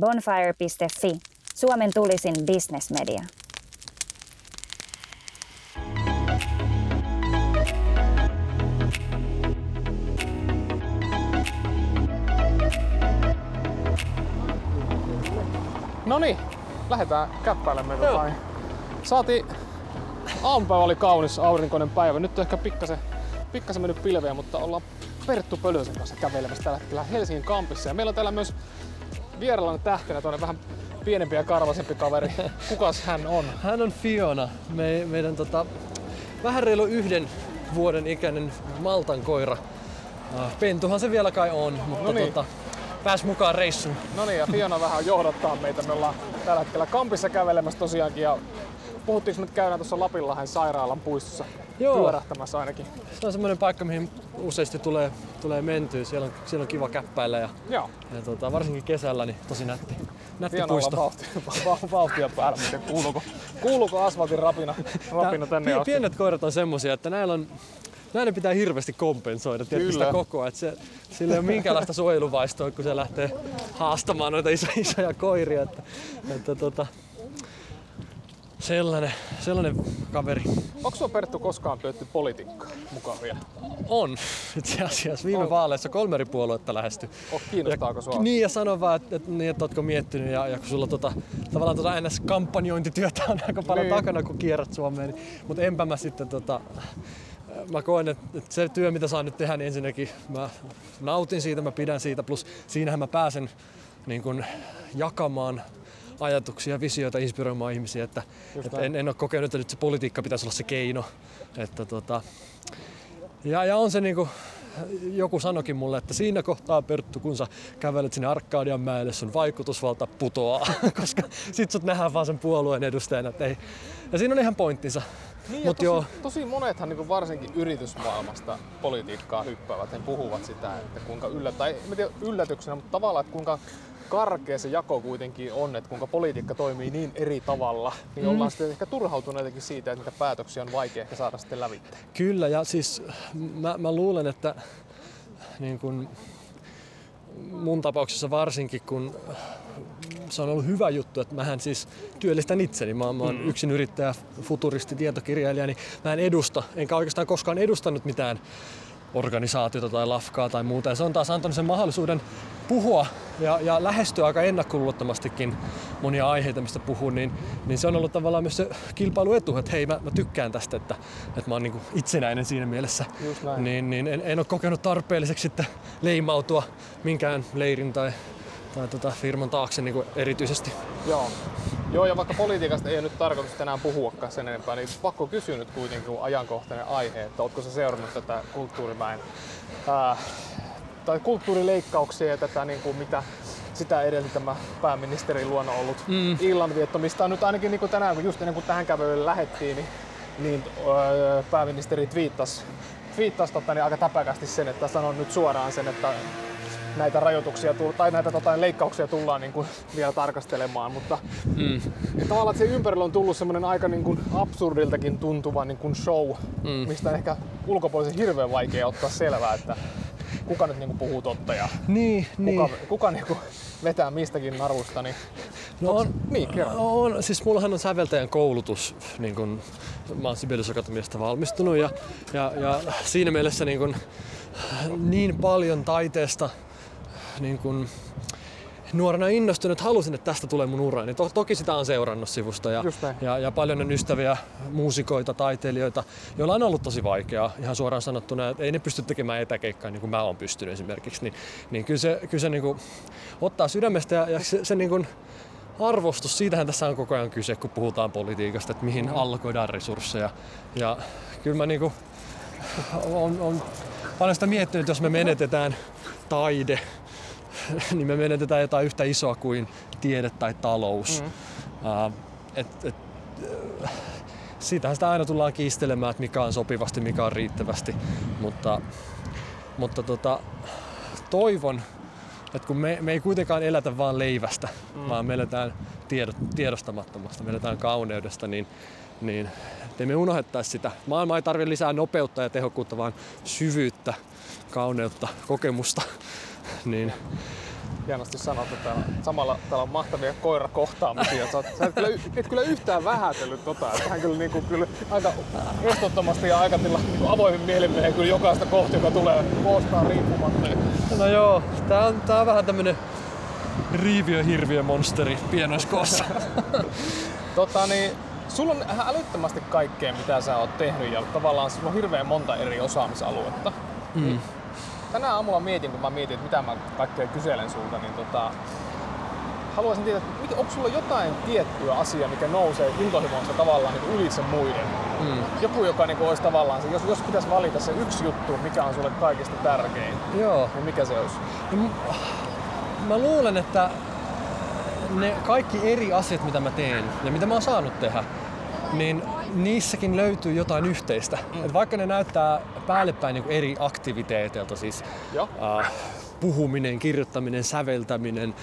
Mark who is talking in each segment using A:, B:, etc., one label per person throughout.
A: Bonfire.fi, Suomen tulisin bisnesmedia.
B: No niin, lähdetään käppäilemään jotain. Saati, aamupäivä oli kaunis aurinkoinen päivä. Nyt on ehkä pikkasen, pikkasen mennyt pilveä, mutta ollaan Perttu Pölösen kanssa kävelemässä tällä hetkellä Helsingin kampissa. Ja meillä on täällä myös vieraillaan tähtenä tuonne vähän pienempi ja karvasempi kaveri. Kukas hän on?
C: Hän on Fiona, me, meidän tota, vähän reilu yhden vuoden ikäinen Maltan koira. Ah, Pentuhan se vielä kai on, mutta
B: No niin.
C: tota, pääs mukaan reissuun.
B: No niin, ja Fiona vähän johdottaa meitä. Me ollaan tällä hetkellä kampissa kävelemässä tosiaankin. Ja puhuttiinko me, että käydään tuossa Lapinlahden sairaalan puistossa
C: Joo.
B: pyörähtämässä ainakin.
C: Se on semmoinen paikka, mihin useasti tulee, tulee mentyä. Siellä on, siellä on kiva käppäillä ja,
B: Joo.
C: ja tota, varsinkin kesällä niin tosi nätti, nätti
B: Hienoa
C: puisto.
B: vauhtia, vau- vauhtia päällä, mutta kuuluuko, kuuluuko asfaltin rapina, rapina tänne asti?
C: Pienet koirat on semmosia, että näillä on Näiden pitää hirveästi kompensoida tietysti
B: Kyllä.
C: sitä koko ajan. että Se, sillä ei ole minkäänlaista suojeluvaistoa, kun se lähtee haastamaan noita iso, isoja koiria. Että, että tota, sellainen, sellainen kaveri
B: Onko sinua Perttu koskaan pidetty politiikkaa mukaan vielä?
C: on itse asiassa. Viime
B: On.
C: vaaleissa kolme eri puoluetta lähesty.
B: Oh, kiinnostaako sinua?
C: Niin, ja sano vaan, että, että, niin, että ootko miettinyt, ja, ja kun sulla tota, tavallaan tota NS-kampanjointityötä on aika paljon
B: Niin.
C: niin. takana, kun kierrät Suomeen, niin, mutta enpä mä sitten tota, mä koen, että, että se työ, mitä saan nyt tehdä, niin ensinnäkin mä nautin siitä, mä pidän siitä, plus siinähän mä pääsen niin kun, jakamaan ajatuksia, visioita, inspiroimaan ihmisiä, että,
B: Just
C: että en, en ole kokenut, että nyt se politiikka pitäisi olla se keino. Että, tota, ja, ja on se niinku, joku sanokin mulle, että siinä kohtaa Perttu, kun sä kävelet sinne Arkadian mäelle, sun vaikutusvalta putoaa, koska sit sut nähdään vaan sen puolueen edustajana. Että ei. Ja siinä on ihan pointtinsa.
B: Niin,
C: Mut
B: tosi,
C: joo.
B: tosi monethan niin varsinkin yritysmaailmasta politiikkaa hyppäävät ja puhuvat sitä, että kuinka yllä, tai en tiedä yllätyksenä, mutta tavallaan, että kuinka karkea se jako kuitenkin on, että kuinka politiikka toimii niin eri tavalla, niin mm. ollaan sitten ehkä turhautuneitakin siitä, että niitä päätöksiä on vaikea ehkä saada sitten lävitteen.
C: Kyllä, ja siis mä, mä luulen, että niin kun, mun tapauksessa varsinkin, kun se on ollut hyvä juttu, että mähän siis työllistän itseni. Mä, mä oon yksin yrittäjä, futuristi, tietokirjailija, niin mä en edusta, enkä oikeastaan koskaan edustanut mitään organisaatiota tai lafkaa tai muuta. Ja se on taas antanut sen mahdollisuuden puhua ja, ja lähestyä aika ennakkoluulottomastikin monia aiheita, mistä puhun, niin, niin se on ollut tavallaan myös se kilpailuetu, että hei mä, mä tykkään tästä, että, että mä oon niin itsenäinen siinä mielessä. Niin, niin en, en ole kokenut tarpeelliseksi sitten leimautua minkään leirin tai, tai tota firman taakse niin kuin erityisesti.
B: Joo. Joo, ja vaikka politiikasta ei ole nyt tarkoitus tänään puhuakaan sen enempää, niin pakko kysyä nyt kuitenkin kun ajankohtainen aihe, että ootko sä seurannut tätä kulttuuriväen ää, tai kulttuurileikkauksia ja tätä niin kuin mitä sitä edelti tämä pääministerin luona ollut mm. illanvietto, mistä on nyt ainakin niin kuin tänään, kun just ennen kuin tähän kävelylle lähettiin, niin, niin öö, pääministeri twiittasi, twiittasi tota, niin aika täpäkästi sen, että sanon nyt suoraan sen, että näitä rajoituksia tai näitä tota, leikkauksia tullaan niin kuin, vielä tarkastelemaan, mutta mm. tavallaan että se ympärillä on tullut semmoinen aika niin kuin, absurdiltakin tuntuva niin kuin show, mm. mistä ehkä ulkopuolisen hirveän vaikea ottaa selvää, että kuka nyt niin kuin, puhuu totta ja
C: Niin,
B: kuka, kuka niin kuin, vetää mistäkin narusta. Niin,
C: No on,
B: niin, kerro.
C: on, siis mullahan on säveltäjän koulutus, niin kun, mä oon Sibelius Akatemiasta valmistunut ja, ja, ja siinä mielessä niin, kun, niin paljon taiteesta niin kun, nuorena innostunut, halusin, että tästä tulee mun ura. Niin to, toki sitä on seurannut sivusta ja, ja, ja paljon on ystäviä, muusikoita, taiteilijoita, joilla on ollut tosi vaikeaa, ihan suoraan sanottuna, että ei ne pysty tekemään etäkeikkaa niin kuin mä oon pystynyt esimerkiksi. Niin, niin kyllä se, kyllä se niin kuin, ottaa sydämestä ja, ja se, se niin kuin, arvostus, siitähän tässä on koko ajan kyse, kun puhutaan politiikasta, että mihin allokoidaan resursseja. Ja kyllä mä niinku, on, on paljon sitä miettinyt, että jos me menetetään taide, niin me menetetään jotain yhtä isoa kuin tiede tai talous. Mm. Uh, et, et, äh, siitähän sitä aina tullaan kiistelemään, että mikä on sopivasti, mikä on riittävästi. Mutta, mutta tota, toivon, että kun me, me ei kuitenkaan elätä vaan leivästä, mm. vaan me eletään tiedot, tiedostamattomasta, me eletään kauneudesta, niin, niin ettei me unohdettaisi sitä. Maailma ei tarvitse lisää nopeutta ja tehokkuutta, vaan syvyyttä, kauneutta, kokemusta. niin
B: hienosti sanottu täällä. Samalla täällä on mahtavia koirakohtaamisia. Sä, sä et, kyllä, et kyllä yhtään vähätellyt tota. Että hän kyllä, niinku, kyllä aika estottomasti ja aika tilla, niinku avoimin mielin menee kyllä jokaista kohti, joka tulee koostaan riippumatta.
C: No joo, tää on, tää on vähän tämmönen riiviö hirviö monsteri pienoiskoossa.
B: Tota, niin, sulla on ihan älyttömästi kaikkea, mitä sä oot tehnyt ja tavallaan sulla on hirveän monta eri osaamisaluetta. Mm. Tänä aamulla mietin, kun mä mietin, että mitä mä kaikkea kyselen sulta, niin tota, haluaisin tietää, että onko sulla jotain tiettyä asiaa, mikä nousee intohimonsa tavallaan niin ylitse muiden?
C: Mm.
B: Joku, joka niin olisi tavallaan se, jos, jos pitäisi valita se yksi juttu, mikä on sulle kaikista tärkein,
C: joo.
B: niin mikä se olisi?
C: No, mä luulen, että ne kaikki eri asiat, mitä mä teen ja mitä mä oon saanut tehdä, niin niissäkin löytyy jotain yhteistä. Mm. Et vaikka ne näyttää päällepäin niin eri aktiviteeteilta, siis äh, puhuminen, kirjoittaminen, säveltäminen,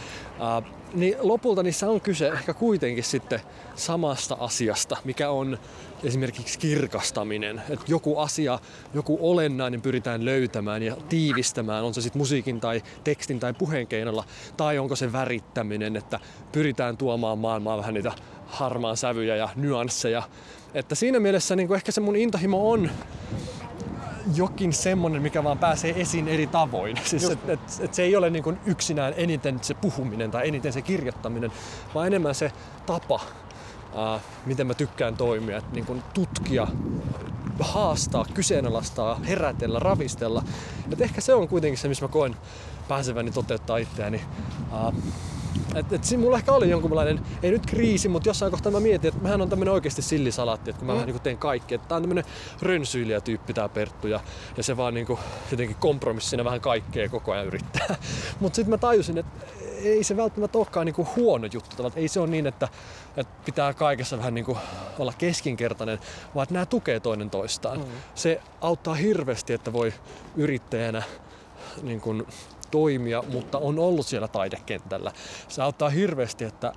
C: äh, niin lopulta niissä on kyse ehkä kuitenkin sitten samasta asiasta, mikä on esimerkiksi kirkastaminen. Että joku asia, joku olennainen pyritään löytämään ja tiivistämään, on se sitten musiikin tai tekstin tai puheen keinolla, tai onko se värittäminen, että pyritään tuomaan maailmaan vähän niitä harmaan sävyjä ja nyansseja. Että siinä mielessä niin ehkä se mun intohimo on jokin semmonen, mikä vaan pääsee esiin eri tavoin. Siis et, et, et se ei ole niin kuin yksinään eniten se puhuminen tai eniten se kirjoittaminen, vaan enemmän se tapa, ää, miten mä tykkään toimia. Et niin kuin tutkia, haastaa, kyseenalaistaa, herätellä, ravistella. Et ehkä se on kuitenkin se, missä mä koen pääseväni toteuttaa itseäni. Ää, et, et siinä mulla ehkä oli jonkunlainen, ei nyt kriisi, mutta jossain kohtaa mä mietin, että mähän on tämmönen oikeasti sillisalaatti, että kun mä mm. vähän niin teen kaikkea. Että tää on tämmönen rönsyilijä tyyppi tää Perttu ja, ja se vaan niin kuin, jotenkin kompromissina vähän kaikkea koko ajan yrittää. mutta sitten mä tajusin, että ei se välttämättä olekaan niin kuin huono juttu. Tavallaan, Ei se ole niin, että, että pitää kaikessa vähän niin kuin olla keskinkertainen, vaan että nämä tukee toinen toistaan. Mm. Se auttaa hirveästi, että voi yrittäjänä niin kuin toimia, mutta on ollut siellä taidekentällä. Se auttaa hirveästi, että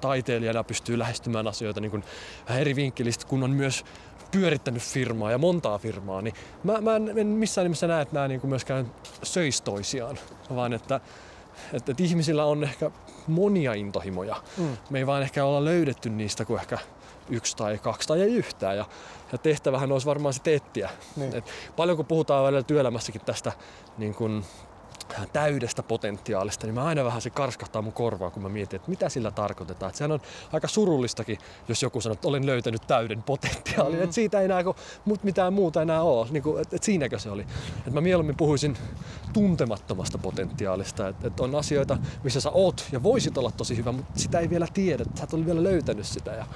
C: taiteilijana pystyy lähestymään asioita niin kuin vähän eri vinkkelistä, kun on myös pyörittänyt firmaa ja montaa firmaa, niin mä, mä en, en missään nimessä näe, että nämä niin kuin myöskään söis toisiaan, vaan että, että, että ihmisillä on ehkä monia intohimoja. Mm. Me ei vaan ehkä olla löydetty niistä kuin ehkä yksi tai kaksi tai ei yhtään. Ja, ja tehtävähän olisi varmaan se etsiä.
B: Niin.
C: Et paljon kun puhutaan välillä työelämässäkin tästä niin kun, täydestä potentiaalista, niin mä aina vähän se karskahtaa mun korvaa, kun mä mietin, että mitä sillä tarkoitetaan. Että sehän on aika surullistakin, jos joku sanoo, että olen löytänyt täyden potentiaalin. Mm. Että siitä ei enää mut mitään muuta enää ole. Niin kuin, että, että siinäkö se oli. Että mä mieluummin puhuisin tuntemattomasta potentiaalista. Että, että on asioita, missä sä oot ja voisit olla tosi hyvä, mutta sitä ei vielä tiedä. Sä et ole vielä löytänyt sitä. Ja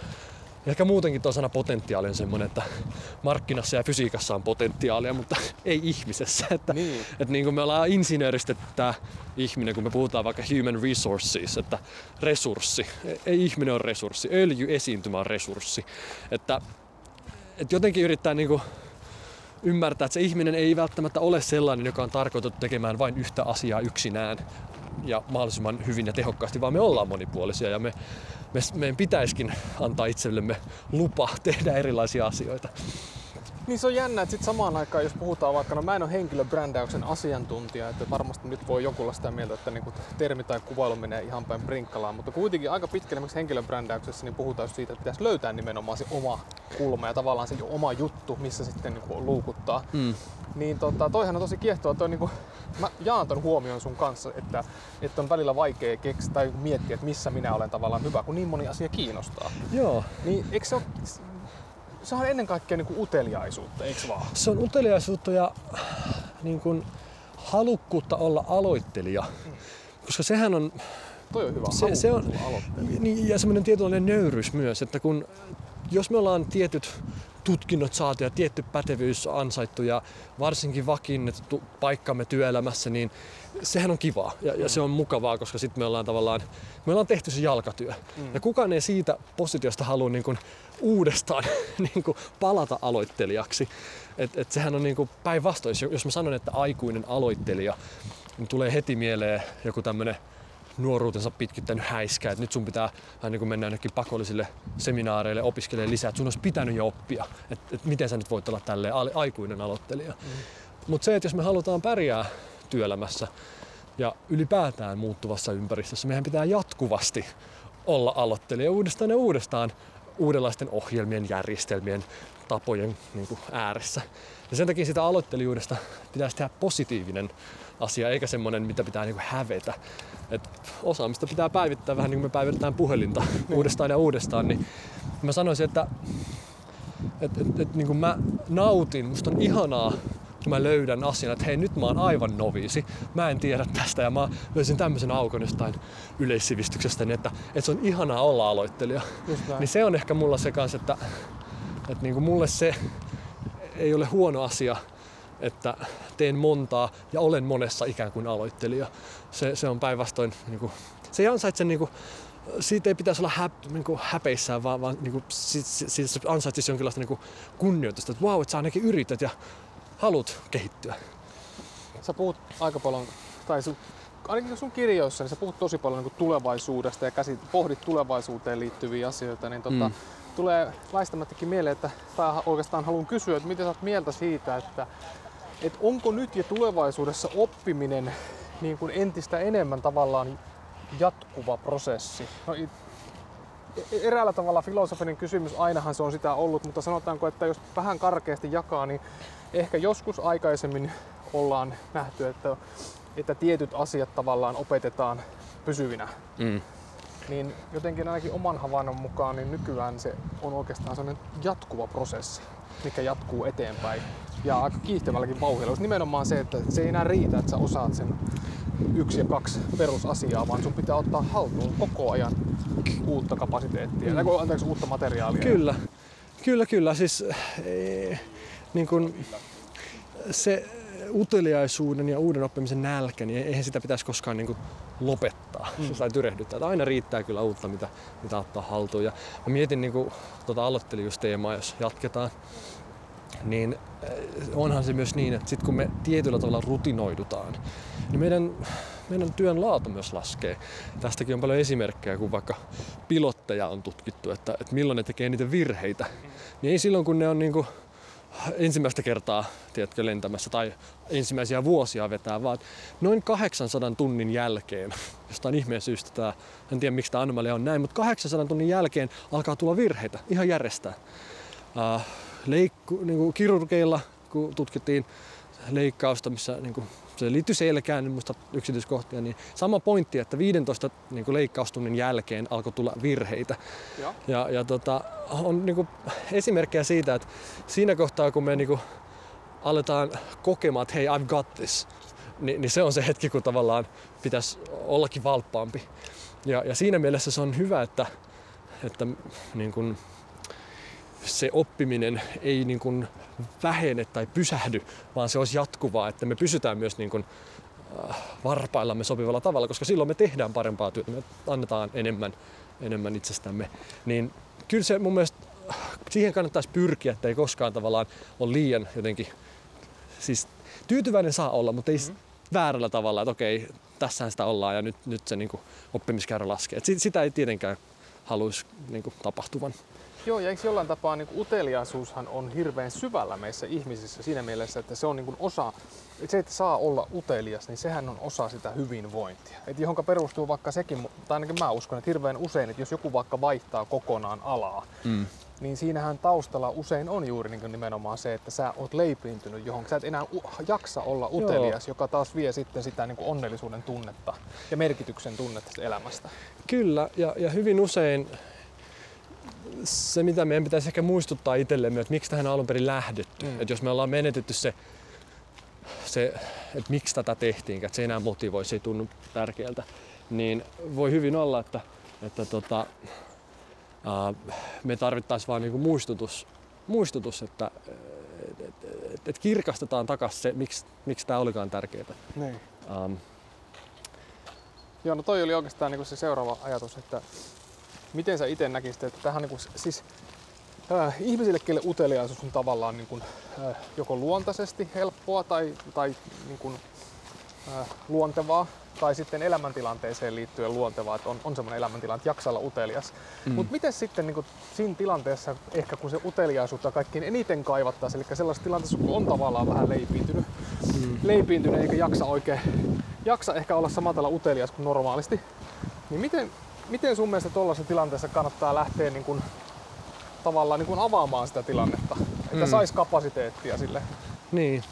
C: ehkä muutenkin tuo sana potentiaali on semmoinen, että markkinassa ja fysiikassa on potentiaalia, mutta ei ihmisessä. Että,
B: Niin.
C: että niin kuin me ollaan insinööristetty tämä ihminen, kun me puhutaan vaikka human resources, että resurssi. Ei ihminen ole resurssi, öljy esiintymä on resurssi. Että, että jotenkin yrittää niin kuin ymmärtää, että se ihminen ei välttämättä ole sellainen, joka on tarkoitettu tekemään vain yhtä asiaa yksinään ja mahdollisimman hyvin ja tehokkaasti, vaan me ollaan monipuolisia ja me, me, meidän pitäisikin antaa itsellemme lupa tehdä erilaisia asioita.
B: Niin se on jännä, että sit samaan aikaan, jos puhutaan vaikka, no mä en ole henkilöbrändäyksen asiantuntija, että varmasti nyt voi joku olla sitä mieltä, että niinku termi tai kuvailu menee ihan päin prinkkalaan, mutta kuitenkin aika pitkälle esimerkiksi henkilöbrändäyksessä niin puhutaan siitä, että pitäisi löytää nimenomaan se oma kulma ja tavallaan se oma juttu, missä sitten niinku luukuttaa.
C: Mm.
B: Niin tota, toihan on tosi kiehtoa, toi niinku, mä jaan ton huomioon sun kanssa, että, että on välillä vaikea keksiä tai miettiä, että missä minä olen tavallaan hyvä, kun niin moni asia kiinnostaa.
C: Joo,
B: Niin eikö se ole, se on ennen kaikkea niinku uteliaisuutta, eikö vaan?
C: se on uteliaisuutta ja niin kuin, halukkuutta olla aloittelija. Koska sehän on
B: Toi on hyvä.
C: se, se on, niin, ja semmoinen tietynlainen nöyryys myös, että kun, jos me ollaan tietyt tutkinnot saatu ja tietty pätevyys ansaittu ja varsinkin vakiinnettu paikkamme työelämässä, niin sehän on kivaa ja, ja se on mukavaa, koska sitten me ollaan tavallaan, me ollaan tehty se jalkatyö. Mm. Ja kukaan ei siitä positiosta halua niin kuin uudestaan niin kuin palata aloittelijaksi. Et, et sehän on niin kuin päinvastoin, jos- mä sanon, että aikuinen aloittelija, niin tulee heti mieleen joku tämmöinen nuoruutensa pitkittänyt häiskä, että nyt sun pitää niin kuin mennä jonnekin pakollisille seminaareille opiskelemaan lisää, että sun olisi pitänyt jo oppia, että, että miten sä nyt voit olla tälleen aikuinen aloittelija. Mm. Mutta se, että jos me halutaan pärjää työelämässä, ja ylipäätään muuttuvassa ympäristössä meidän pitää jatkuvasti olla aloittelija uudestaan ja uudestaan uudenlaisten ohjelmien, järjestelmien, tapojen niin kuin ääressä. Ja sen takia sitä aloittelijuudesta pitäisi tehdä positiivinen asia, eikä semmoinen, mitä pitää niin kuin hävetä. Et osaamista pitää päivittää vähän niin kuin me päivitetään puhelinta niin. uudestaan ja uudestaan. Niin mä sanoisin, että et, et, et, niin kuin mä nautin, musta on ihanaa mä löydän asian, että hei nyt mä oon aivan noviisi, mä en tiedä tästä ja mä löysin tämmöisen aukon jostain yleissivistyksestä, niin että, että se on ihanaa olla aloittelija. Niin se on ehkä mulla se kanssa, että, että niin kuin mulle se ei ole huono asia, että teen montaa ja olen monessa ikään kuin aloittelija. Se, se on päinvastoin, niin kuin, se ei ansaitse niin kuin, siitä ei pitäisi olla häp, niin kuin häpeissään, vaan, vaan niin kuin, siitä, siitä ansaitsisi jonkinlaista niin kuin kunnioitusta, että vau, wow, että sä ainakin yrität ja haluat kehittyä.
B: Sä puhut aika paljon, tai sun, ainakin sun kirjoissa, niin sä puhut tosi paljon niin tulevaisuudesta ja käsit, pohdit tulevaisuuteen liittyviä asioita, niin tota, mm. tulee väistämättäkin mieleen, että tai oikeastaan haluan kysyä, että mitä sä oot mieltä siitä, että, että onko nyt ja tulevaisuudessa oppiminen niin kuin entistä enemmän tavallaan jatkuva prosessi? No, eräällä tavalla filosofinen kysymys, ainahan se on sitä ollut, mutta sanotaanko, että jos vähän karkeasti jakaa, niin ehkä joskus aikaisemmin ollaan nähty, että, että tietyt asiat tavallaan opetetaan pysyvinä. Mm. Niin jotenkin ainakin oman havainnon mukaan, niin nykyään se on oikeastaan sellainen jatkuva prosessi, mikä jatkuu eteenpäin. Ja aika kiihtyvälläkin vauhdilla. Nimenomaan se, että se ei enää riitä, että sä osaat sen yksi ja kaksi perusasiaa, vaan sun pitää ottaa haltuun koko ajan uutta kapasiteettia, mm. anteeksi, uutta materiaalia.
C: Kyllä, kyllä, kyllä. Siis, ee, niin kun, se uteliaisuuden ja uuden oppimisen nälkä, niin eihän sitä pitäisi koskaan niin kuin lopettaa mm. tai tyrehdyttää. Että aina riittää kyllä uutta, mitä, mitä ottaa haltuun. Ja mä mietin niin kuin, tuota aloittelijuusteemaa, jos jatketaan, niin eh, onhan se myös niin, että sit kun me tietyllä tavalla rutinoidutaan, niin meidän, meidän työn laatu myös laskee. Tästäkin on paljon esimerkkejä, kun vaikka pilotteja on tutkittu, että, että milloin ne tekee niitä virheitä. Niin ei silloin, kun ne on niin kuin ensimmäistä kertaa tiedätkö, lentämässä tai ensimmäisiä vuosia vetää, vaan noin 800 tunnin jälkeen, jostain ihmeen syystä tämä, en tiedä miksi tämä anomalia on näin, mutta 800 tunnin jälkeen alkaa tulla virheitä ihan järjestää. Uh, leikku, niin kuin kirurgeilla, kun tutkittiin leikkausta, missä niin kuin se liittyy selkään, muista yksityiskohtia, niin sama pointti, että 15 niin kuin leikkaustunnin jälkeen alkoi tulla virheitä. Ja, ja, ja tota, on niin kuin esimerkkejä siitä, että siinä kohtaa kun me niin kuin aletaan kokemaan, että hei, I've got this, niin, niin se on se hetki, kun tavallaan pitäisi ollakin valppaampi. Ja, ja siinä mielessä se on hyvä, että, että niin kuin, se oppiminen ei niin kuin vähene tai pysähdy, vaan se olisi jatkuvaa, että me pysytään myös niin kuin äh, varpaillamme sopivalla tavalla, koska silloin me tehdään parempaa työtä, me annetaan enemmän, enemmän itsestämme. Niin kyllä se mun mielestä siihen kannattaisi pyrkiä, että ei koskaan tavallaan ole liian jotenkin, siis tyytyväinen saa olla, mutta ei mm-hmm. väärällä tavalla, että okei, tässähän sitä ollaan ja nyt, nyt se niin kuin oppimiskäyrä laskee. Et sitä ei tietenkään haluaisi niin kuin, tapahtuvan.
B: Joo, ja eikö jollain tapaa niin uteliaisuushan on hirveän syvällä meissä ihmisissä siinä mielessä, että se on niin osa, että se, että saa olla utelias, niin sehän on osa sitä hyvinvointia. Et johonka perustuu vaikka sekin, tai ainakin mä uskon, että hirveän usein, että jos joku vaikka vaihtaa kokonaan alaa, mm. niin siinähän taustalla usein on juuri niin nimenomaan se, että sä oot leipiintynyt johonkin. Sä et enää jaksa olla utelias, Joo. joka taas vie sitten sitä niin onnellisuuden tunnetta ja merkityksen tunnetta elämästä.
C: Kyllä, ja, ja hyvin usein se, mitä meidän pitäisi ehkä muistuttaa itsellemme, että miksi tähän on alun perin lähdetty. Mm. Että jos me ollaan menetetty se, se että miksi tätä tehtiin, että se ei enää motivoi, se ei tunnu tärkeältä, niin voi hyvin olla, että, että tota, ää, me tarvittaisiin vain niinku muistutus, muistutus, että et, et, et, et kirkastetaan takaisin se, miksi, miksi tämä olikaan tärkeää.
B: Niin. Um, Joo, no toi oli oikeastaan niinku se seuraava ajatus, että miten sä itse näkisit, että tähän niin kuin, siis äh, ihmisille, kelle uteliaisuus on tavallaan niin kuin, äh, joko luontaisesti helppoa tai, tai niin kuin, äh, luontevaa, tai sitten elämäntilanteeseen liittyen luontevaa, että on, on semmoinen elämäntilanne, että jaksaa olla utelias. Mm. Mutta miten sitten niin kuin, siinä tilanteessa, ehkä kun se uteliaisuutta kaikkein eniten kaivattaisiin, eli sellaisessa tilanteessa, kun on tavallaan vähän leipiintynyt, mm. leipiintynyt eikä jaksa oikein jaksa ehkä olla samalla tavalla utelias kuin normaalisti. Niin miten, miten sun mielestä tuollaisessa tilanteessa kannattaa lähteä niin kuin, tavallaan niin kuin avaamaan sitä tilannetta? Että
C: Mm.
B: sais kapasiteettia sille.
C: Niin.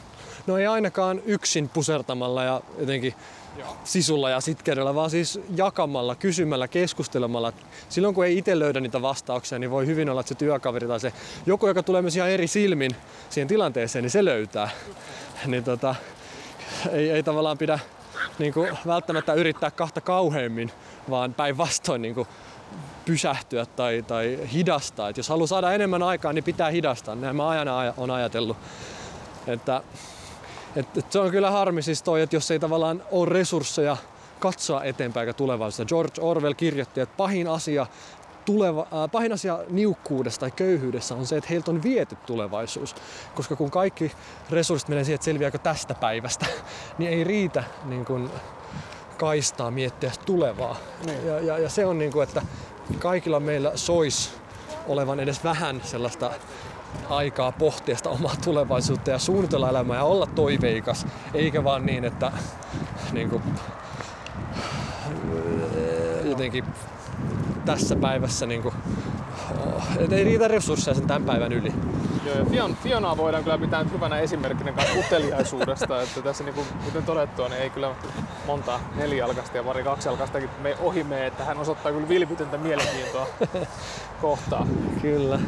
C: No ei ainakaan yksin pusertamalla ja jotenkin
B: Joo.
C: sisulla ja sitkeydellä, vaan siis jakamalla, kysymällä, keskustelemalla. Silloin kun ei itse löydä niitä vastauksia, niin voi hyvin olla, että se työkaveri tai se joku, joka tulee myös ihan eri silmin siihen tilanteeseen, niin se löytää. Niin tota, ei, ei tavallaan pidä niin kuin, välttämättä yrittää kahta kauheimmin, vaan päinvastoin niin pysähtyä tai, tai hidastaa. Et jos haluaa saada enemmän aikaa, niin pitää hidastaa. Näin mä aina on ajatellut. Että, et, et se on kyllä harmi siis toi, että jos ei tavallaan ole resursseja katsoa eteenpäin eikä tulevaisuutta. George Orwell kirjoitti, että pahin asia, tuleva, äh, pahin asia niukkuudessa tai köyhyydessä on se, että heiltä on viety tulevaisuus. Koska kun kaikki resurssit menee siihen, että selviääkö tästä päivästä, niin ei riitä niin kun, kaistaa miettiä tulevaa.
B: Niin.
C: Ja, ja, ja se on niin kuin, että kaikilla meillä sois olevan edes vähän sellaista aikaa pohtia sitä omaa tulevaisuutta ja suunnitella elämää ja olla toiveikas, eikä vaan niin, että niin kuin, jotenkin tässä päivässä niin kuin, et ei riitä resursseja sen tämän päivän yli.
B: Joo, ja Fion, Fionaa voidaan kyllä pitää nyt hyvänä esimerkkinä uteliaisuudesta, että tässä niin kuin, kuten todettua, niin ei kyllä monta nelijalkasta ja pari kaksijalkastakin me ohi mene, että hän osoittaa kyllä vilpitöntä mielenkiintoa kohtaan.
C: Kyllä.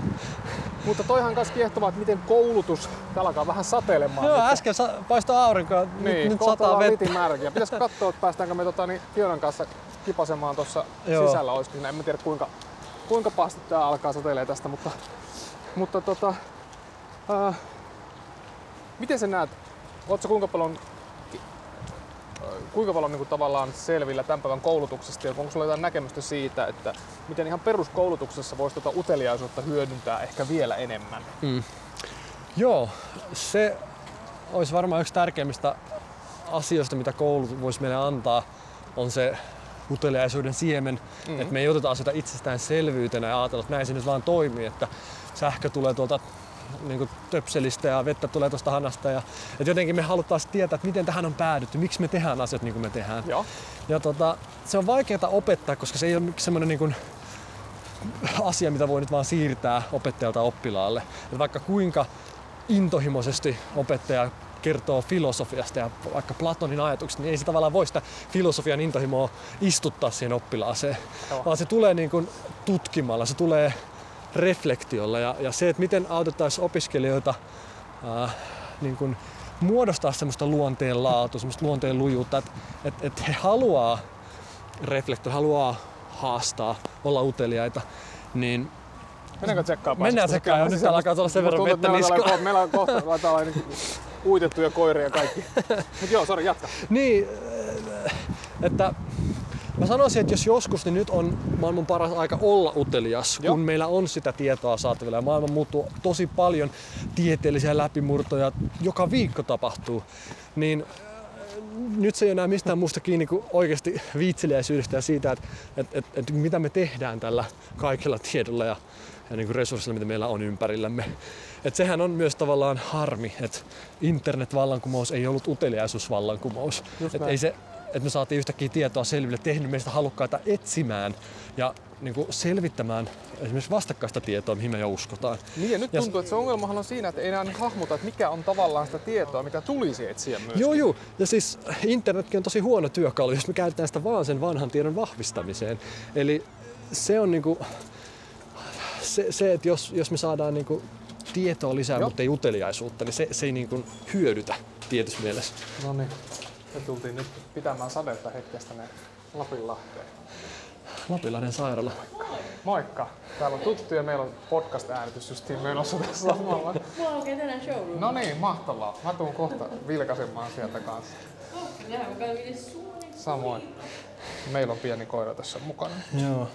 B: Mutta toihan kanssa kiehtovaa, että miten koulutus, alkaa vähän sateilemaan.
C: Joo,
B: nyt.
C: äsken sa- paistoi aurinko, nyt,
B: niin,
C: nyt
B: kohta
C: sataa vettä.
B: litin märkiä. Pitäisikö katsoa, että päästäänkö me tota, niin Fionan kanssa kipasemaan tuossa sisällä, olisiko siinä, en mä tiedä kuinka, kuinka pahasti tää alkaa sateilee tästä, mutta, mutta tota, ää, miten sä näet, ootko kuinka paljon ää, kuinka paljon niin tavallaan selvillä tämän päivän koulutuksesta? Ja onko sulla jotain näkemystä siitä, että miten ihan peruskoulutuksessa voisi tuota uteliaisuutta hyödyntää ehkä vielä enemmän?
C: Joo, se olisi varmaan yksi tärkeimmistä asioista, mitä koulu voisi meille antaa, on se uteliaisuuden siemen, mm-hmm. että me ei oteta asioita itsestäänselvyytenä ja ajatella, että näin se nyt vaan toimii, että sähkö tulee tuolta niin kuin töpselistä ja vettä tulee tuosta hanasta. Ja, että jotenkin me haluttaisiin tietää, että miten tähän on päädytty, miksi me tehdään asiat niin kuin me tehdään.
B: Joo.
C: Ja tota, se on vaikeaa opettaa, koska se ei ole semmoinen niin kuin asia, mitä voi nyt vaan siirtää opettajalta oppilaalle. Et vaikka kuinka intohimoisesti opettaja kertoo filosofiasta ja vaikka Platonin ajatukset, niin ei se tavallaan voi sitä filosofian intohimoa istuttaa siihen oppilaaseen,
B: Joo.
C: vaan se tulee niin kuin tutkimalla, se tulee reflektiolla ja, ja se, että miten autettaisiin opiskelijoita ää, niin kuin muodostaa semmoista luonteen laatua, semmoista luonteen lujuutta, että et, et he haluaa reflektoida, haluaa haastaa, olla uteliaita, niin
B: Mennäänkö tsekkaa
C: Mennään tsekkaamaan, jo. Nyt alkaa olla sen verran vettä niskoa.
B: Meillä on kohta, niin uitettuja koiria ja kaikki. Mut joo, sori, jatka.
C: Niin, äh, että mä sanoisin, että jos joskus, niin nyt on maailman paras aika olla utelias,
B: Joo.
C: kun meillä on sitä tietoa saatavilla ja maailma muuttuu tosi paljon tieteellisiä läpimurtoja, joka viikko tapahtuu, niin äh, nyt se ei enää mistään muusta kiinni kuin oikeasti viitseliäisyydestä ja siitä, että, että, että, että mitä me tehdään tällä kaikella tiedolla ja, ja niin kuin resurssilla, mitä meillä on ympärillämme. Et sehän on myös tavallaan harmi, että internetvallankumous ei ollut uteliaisuusvallankumous. Et ei se, että me saatiin yhtäkkiä tietoa selville, tehnyt meistä halukkaita etsimään ja niin kuin selvittämään esimerkiksi vastakkaista tietoa, mihin me jo uskotaan.
B: Niin ja nyt
C: Ja-
B: tuntuu, että se ongelmahan on siinä, että ei enää hahmota, että mikä on tavallaan sitä tietoa, mitä tulisi etsiä myös.
C: Joo, joo. Ja siis internetkin on tosi huono työkalu, jos me käytetään sitä vaan sen vanhan tiedon vahvistamiseen. Eli se on niinku, se, se että jos, jos me saadaan niinku tietoa lisää,
B: Joo.
C: mutta ei uteliaisuutta, niin se, se ei niinku hyödytä tietyssä mielessä.
B: No niin. Me tultiin nyt pitämään sadetta hetkestä tänne Lapinlahteen.
C: Lapinlahden sairaala.
B: Moikka! Täällä on tuttu ja meillä on podcast-äänitys justiin menossa tässä samalla.
D: Mulla lukee tänään showroom.
B: No niin, mahtavaa. Mä tuun kohta vilkaisemaan sieltä kanssa. Samoin. Meillä on pieni koira tässä mukana.
C: Joo.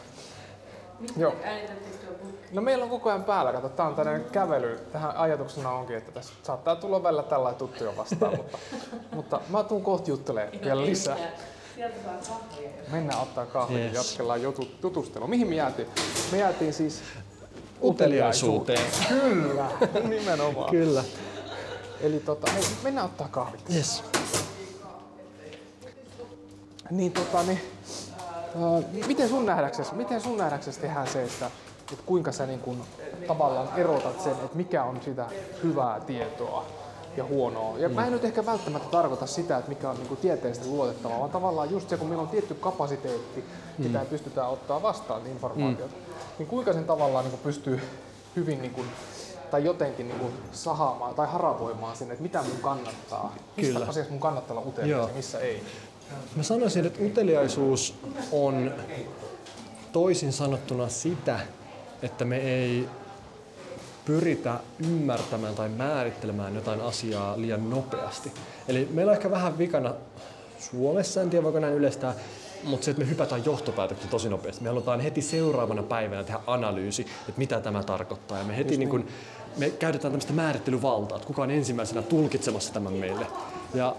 B: Joo.
D: Äänitättekö tuo book?
B: No meillä on koko ajan päällä, kato, tää on tällainen kävely. Tähän ajatuksena onkin, että tässä saattaa tulla välillä tällä tuttuja vastaan, mutta, mutta mä tuun kohta juttelemaan vielä lisää.
D: Sieltä saa kahvia.
B: Mennään ottaa kahvia ja
C: Yes.
B: jatkellaan jutu, tutustelua. Mihin me jäätiin? Me jäätiin siis
C: Uteliaisuuteen.
B: Kyllä, nimenomaan.
C: Kyllä.
B: Eli tota, hei, mennään ottaa kahvit.
C: Yes.
B: Niin tota, niin, miten sun nähdäksesi, miten sun nähdäksesi tehdään se, että, että kuinka sä niin kun, tavallaan erotat sen, että mikä on sitä hyvää tietoa ja huonoa. Ja mä en nyt ehkä välttämättä tarkoita sitä, että mikä on niin kuin tieteellisesti luotettavaa, vaan tavallaan just se, kun meillä on tietty kapasiteetti, mitä pystytään ottaa vastaan informaatiota, niin kuinka sen tavallaan niin kuin pystyy hyvin niin kuin, tai jotenkin niin kuin sahaamaan tai haravoimaan sen, että mitä mun kannattaa, mistä
C: Kyllä.
B: asiassa mun kannattaa olla utelias ja missä ei.
C: Mä sanoisin, että uteliaisuus on toisin sanottuna sitä, että me ei pyritä ymmärtämään tai määrittelemään jotain asiaa liian nopeasti. Eli meillä on ehkä vähän vikana Suomessa, en tiedä voiko näin yleistää, mutta se, että me hypätään johtopäätöksiin tosi nopeasti. Me halutaan heti seuraavana päivänä tehdä analyysi, että mitä tämä tarkoittaa. Ja me heti niin kuin, me käytetään tämmöistä määrittelyvaltaa, että kuka on ensimmäisenä tulkitsemassa tämän meille. Ja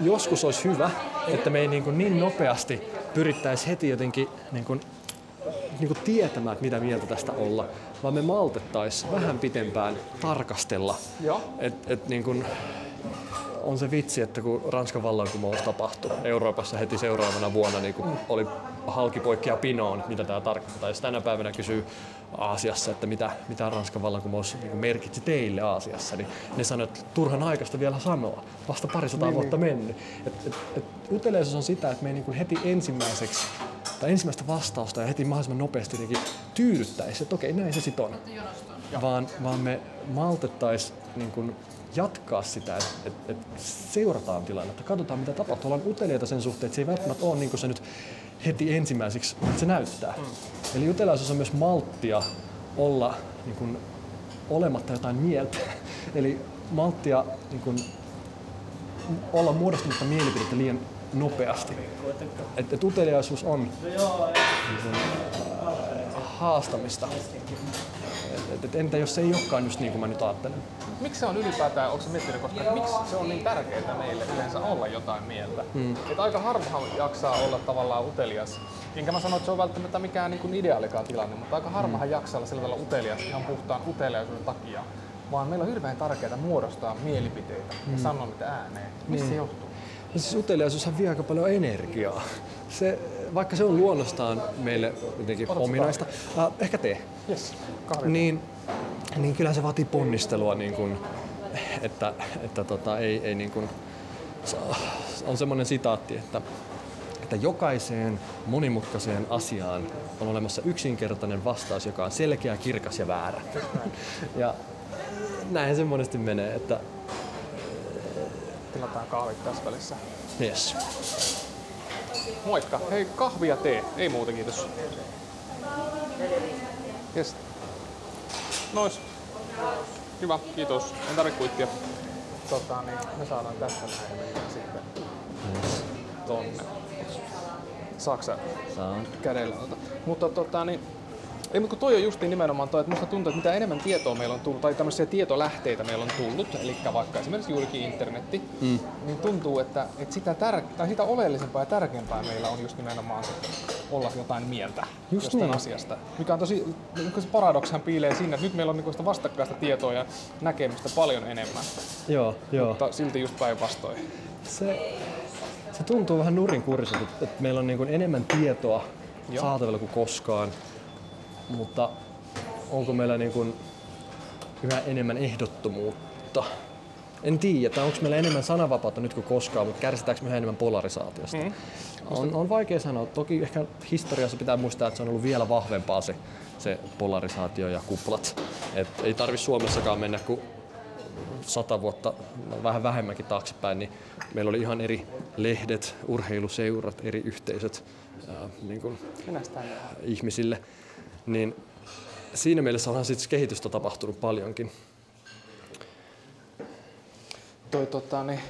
C: joskus olisi hyvä, että me ei niin, kuin niin nopeasti pyrittäisi heti jotenkin niin kuin niin kuin tietämään, että mitä mieltä tästä olla, vaan me maltettaisiin vähän pitempään tarkastella. Et, et niin kuin, on se vitsi, että kun Ranskan vallankumous tapahtui Euroopassa heti seuraavana vuonna, niin kun oli halkipoikkia pinoon, mitä tämä tarkoittaa. Jos tänä päivänä kysyy Aasiassa, että mitä, mitä Ranskan vallankumous niin merkitsi teille Aasiassa, niin ne sanoo, että turhan aikaista vielä sanoa. Vasta parisataa niin, vuotta mennyt. Et, et, et, uteliaisuus on sitä, että me ei niin heti ensimmäiseksi tai ensimmäistä vastausta ja heti mahdollisimman nopeasti jotenkin tyydyttäisi, että okei, näin se sit on. Vaan, vaan me maltettaisiin niin kuin jatkaa sitä, että et, et seurataan tilannetta, katsotaan mitä tapahtuu. Ollaan uteliaita sen suhteen, että se ei välttämättä ole niin kuin se nyt heti ensimmäiseksi, että se näyttää. Mm. Eli uteliaisuus on myös malttia olla niin kuin, olematta jotain mieltä. Eli malttia niin kuin, olla muodostumatta mielipidettä liian nopeasti. Et, et uteliaisuus on niin kuin, haastamista. Et, et, et entä jos se ei olekaan just niin kuin mä nyt ajattelen?
B: Miksi se on ylipäätään, onko se miettinyt, koska että miksi se on niin tärkeää meille yleensä olla jotain mieltä? Mm. Että aika harvahan jaksaa olla tavallaan utelias. Enkä mä sano, että se on välttämättä mikään niin kuin ideaalikaan tilanne, mutta aika harvahan mm. jaksaa olla sillä tavalla utelias ihan puhtaan uteliaisuuden takia. Vaan meillä on hirveän tärkeää muodostaa mielipiteitä mm. ja sanoa niitä ääneen. Mistä se johtuu?
C: No siis uteliaisuushan vie aika paljon energiaa. Se, vaikka se on luonnostaan meille jotenkin
B: Otatko
C: ominaista, äh, ehkä tee,
B: Yes,
C: niin, niin kyllähän se vaatii ponnistelua, niin kuin, että, että tota, ei, ei niin kuin, on semmoinen sitaatti, että, että jokaiseen monimutkaiseen asiaan on olemassa yksinkertainen vastaus, joka on selkeä, kirkas ja väärä. Ja näin se monesti menee, että
B: Tilataan kahvit tässä välissä.
C: yes.
B: Moikka. Hei, kahvi ja tee. Ei muuta, kiitos. Yes. Nois. Hyvä, kiitos. En tarvitse kuittia. Tota, niin me saadaan tästä näin ja mennään sitten tonne. Saatko sä
C: Saan.
B: kädellä? Mutta tota, niin, ei, mutta kun toi on justiin nimenomaan toi, että musta tuntuu, että mitä enemmän tietoa meillä on tullut, tai tämmöisiä tietolähteitä meillä on tullut, eli vaikka esimerkiksi juurikin internetti, mm. niin tuntuu, että, että sitä, tär- tai sitä oleellisempaa ja tärkeämpää meillä on just nimenomaan se, olla jotain mieltä
C: Just
B: jostain
C: niin.
B: asiasta. Mikä on tosi, niin se paradoksihan piilee siinä, että nyt meillä on niin sitä vastakkaista tietoa ja näkemystä paljon enemmän,
C: Joo, joo.
B: mutta silti just päinvastoin.
C: Se, se tuntuu vähän nurinkuriselta, että, että meillä on niin kuin enemmän tietoa
B: Joo.
C: saatavilla kuin koskaan, mutta onko meillä niin kuin yhä enemmän ehdottomuutta? En tiedä, onko meillä enemmän sananvapautta nyt kuin koskaan, mutta kärsitäänkö me yhä enemmän polarisaatiosta? Mm. On, on vaikea sanoa. Toki ehkä historiassa pitää muistaa, että se on ollut vielä vahvempaa se, se polarisaatio ja kuplat. Et ei tarvi Suomessakaan mennä kuin sata vuotta, no vähän vähemmänkin taaksepäin, niin meillä oli ihan eri lehdet, urheiluseurat, eri yhteisöt ää, niin kuin ihmisille. Niin siinä mielessä onhan sitten kehitystä tapahtunut paljonkin.
B: Toi, tota, niin,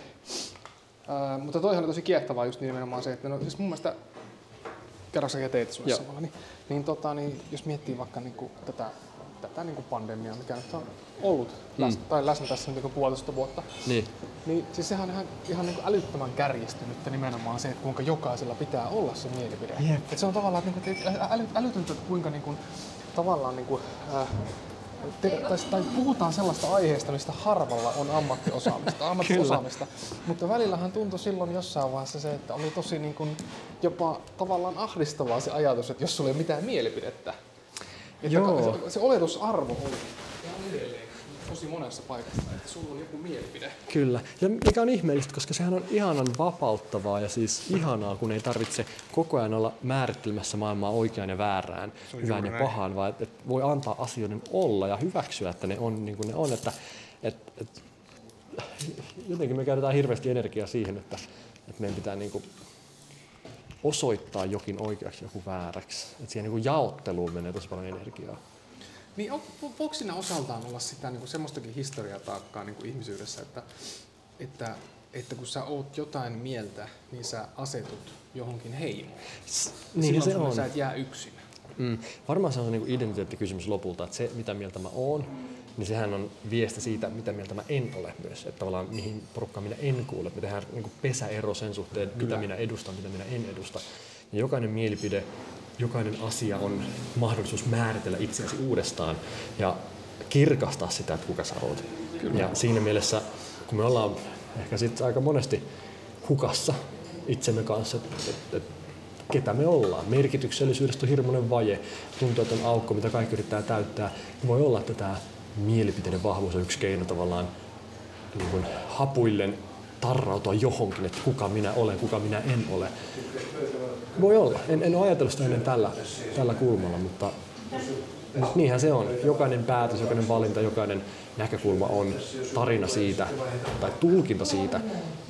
B: ää, mutta toihan on tosi kiehtovaa just nimenomaan se, että no, siis mun mielestä kerran sä teit sulle samalla, niin, niin, tota, niin, jos miettii vaikka niin kuin, tätä, tätä niin kuin pandemiaa, mikä nyt on ollut
C: Mm.
B: läsnä, tai läsnä tässä nyt niin kuin puolitoista vuotta,
C: Niin.
B: niin siis sehän on ihan, ihan niin kuin älyttömän kärjistynyt nimenomaan se, että kuinka jokaisella pitää olla se mielipide.
C: Jep.
B: Et se on tavallaan, niin kuin, äly, älytöntä, että kuinka niin kuin, tavallaan niin kuin, äh, te, tai, tai puhutaan sellaista aiheesta, mistä harvalla on ammattiosaamista, ammattiosaamista. mutta välillähän tuntui silloin jossain vaiheessa se, että oli tosi niin kuin jopa tavallaan ahdistavaa se ajatus, että jos sulla ei ole mitään mielipidettä. Että
C: Joo.
B: Se, se oletusarvo on edelleen tosi monessa paikassa, että sulla on joku mielipide.
C: Kyllä. Ja mikä on ihmeellistä, koska sehän on ihanan vapauttavaa ja siis ihanaa, kun ei tarvitse koko ajan olla määrittelemässä maailmaa oikeaan ja väärään, hyvään ja
B: näin.
C: pahaan, vaan että et voi antaa asioiden olla ja hyväksyä, että ne on niin kuin ne on. Että, et, et, jotenkin me käytetään hirveästi energiaa siihen, että, että meidän pitää niin kuin osoittaa jokin oikeaksi, joku vääräksi. Että siihen niin kuin jaotteluun menee tosi paljon energiaa.
B: Niin on, vo- voiko siinä osaltaan olla sitä niin kuin semmoistakin historiataakkaa niin kuin ihmisyydessä, että, että, että kun sä oot jotain mieltä, niin sä asetut johonkin heimoon.
C: Niin
B: Silloin
C: se on.
B: sä et jää yksin.
C: Mm. Varmaan se on se niin identiteettikysymys lopulta, että se mitä mieltä mä oon, niin sehän on viesti siitä, mitä mieltä mä en ole myös. Että tavallaan mihin porukkaan minä en kuule. Me tehdään niin pesäero sen suhteen, että mitä minä edustan, mitä minä en edusta. Ja jokainen mielipide, jokainen asia on mahdollisuus määritellä itseäsi uudestaan ja kirkastaa sitä, että kuka sä oot. Ja siinä mielessä, kun me ollaan ehkä sitten aika monesti hukassa itsemme kanssa, että et, et, ketä me ollaan. Merkityksellisyydestä on hirmuinen vaje, tuntuu, että on aukko, mitä kaikki yrittää täyttää. Voi olla, että tämä mielipiteiden vahvuus on yksi keino tavallaan niin kuin hapuillen tarrautua johonkin, että kuka minä olen, kuka minä en ole. Voi olla. En, en ole ajatellut sitä ennen tällä, tällä kulmalla, mutta, niinhän se on. Jokainen päätös, jokainen valinta, jokainen näkökulma on tarina siitä tai tulkinta siitä,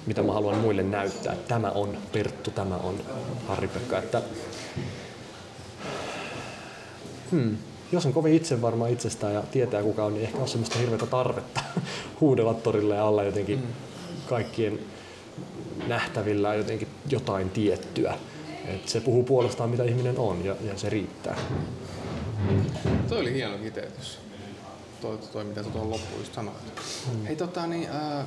C: mitä mä haluan muille näyttää. Tämä on Perttu, tämä on Harri-Pekka. Että, hmm, jos on kovin itsevarma itsestään ja tietää kuka on, niin ehkä on semmoista hirveätä tarvetta huudella torille ja olla jotenkin kaikkien nähtävillä jotenkin jotain tiettyä. Et se puhuu puolestaan, mitä ihminen on, ja, ja se riittää.
B: Toi oli hieno kiteytys. Toi, toi mitä sä tuohon loppuun just sanoit. Hei tota niin, ää,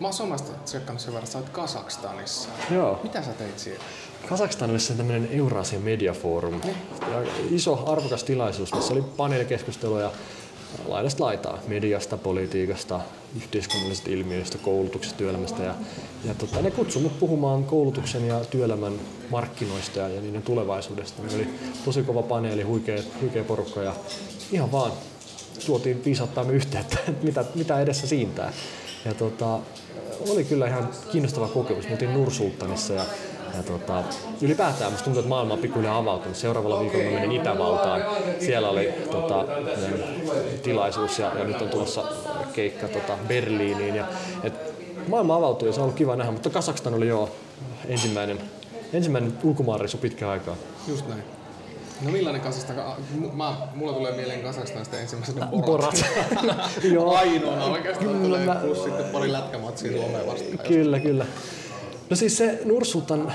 B: mä oon somasta tsekkannut sen verran, että sä oot Kasakstanissa.
C: Joo.
B: Mitä sä teit siellä?
C: Kazakstanissa tämmöinen Euraasian Media Forum. Ja iso arvokas tilaisuus, missä oli paneelikeskusteluja laidasta laitaa, mediasta, politiikasta, yhteiskunnallisista ilmiöistä, koulutuksesta, työelämästä. Ja, ja tota, ne kutsui mut puhumaan koulutuksen ja työelämän markkinoista ja, ja niiden tulevaisuudesta. Ne oli tosi kova paneeli, huikea, huikea porukka ja ihan vaan tuotiin viisauttaamme yhteyttä, että mitä, mitä edessä siintää. Ja tota, oli kyllä ihan kiinnostava kokemus. Me oltiin Nursultanissa ja, ja tota, ylipäätään musta tuntuu, että maailma on pikkuhiljaa avautunut. Seuraavalla viikolla mä menin Itävaltaan. Siellä oli tota, tämmönen tilaisuus ja, ja, nyt on tulossa keikka tota, Berliiniin. Ja, et, maailma avautui ja se on ollut kiva nähdä, mutta Kazakstan oli jo ensimmäinen, ensimmäinen ulkomaanreissu pitkään aikaa.
B: Just näin. No millainen Kasakstan? Mä, mulla tulee mieleen Kasakstanista ensimmäisenä Borat.
C: Borat. Joo.
B: Ainoana oikeastaan
C: Kyllä
B: tulee, plus sitten pari lätkämatsia Suomeen vastaan.
C: Kyllä, kyllä. No siis se Nursultan,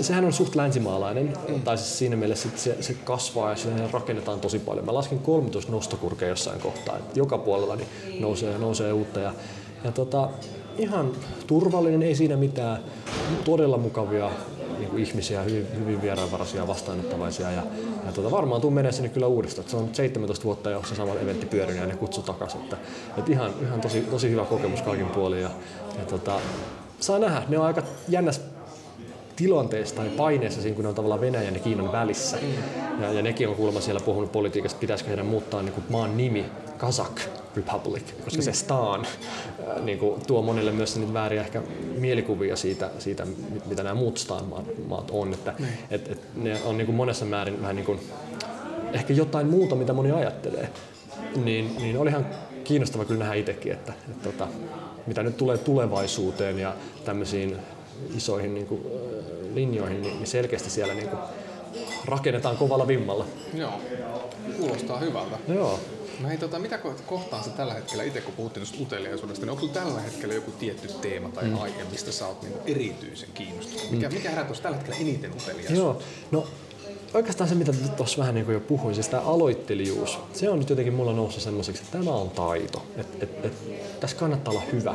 C: sehän on suht länsimaalainen, tai siis siinä mielessä että se, se kasvaa ja siinä rakennetaan tosi paljon. Mä laskin 13 nostokurkeja jossain kohtaa, että joka puolella niin nousee, nousee uutta. Ja, ja tota, ihan turvallinen, ei siinä mitään, todella mukavia niin kuin ihmisiä, hyvin, hyvin vieraanvaraisia, vastaanottavaisia. Ja, ja tota, varmaan tuun menee sinne kyllä uudestaan. Se on 17 vuotta jo se sama eventti pyörinyt ja ne kutsu takaisin. Että, että ihan, ihan tosi, tosi hyvä kokemus kaikin puolin. Ja, ja tota, saa nähdä. Ne on aika jännässä tilanteessa tai paineessa siinä, kun ne on tavallaan Venäjän ja Kiinan välissä. Ja, ja nekin on kuulemma siellä puhunut politiikasta, pitäisikö heidän muuttaa niin kuin maan nimi Kazakh Republic, koska se staan ää, niin kuin, tuo monille myös niitä vääriä ehkä mielikuvia siitä, siitä mit- mitä nämä muut staan maat, maat on. Että, et, et ne on niin kuin monessa määrin vähän niin kuin, ehkä jotain muuta, mitä moni ajattelee. Niin, niin oli ihan kiinnostava kyllä nähdä itsekin, että, että, että mitä nyt tulee tulevaisuuteen ja tämmöisiin isoihin niin kuin, linjoihin, niin niin selkeästi siellä niin kuin, rakennetaan kovalla vimmalla.
B: Joo, kuulostaa hyvältä.
C: Joo.
B: No hei, tota, mitä ko- kohtaa sä tällä hetkellä itse, kun puhuttiin tuosta uteliaisuudesta, niin onko tällä hetkellä joku tietty teema tai mm. aihe, mistä sä oot niinku erityisen kiinnostunut? Mikä, mikä herättää tällä hetkellä eniten uteliaisuutta?
C: Joo, no oikeastaan se, mitä tuossa vähän niin kuin jo puhuin, siis tämä aloittelijuus, se on nyt jotenkin mulla noussut semmoiseksi, että tämä on taito. Et, et, et, tässä kannattaa olla hyvä.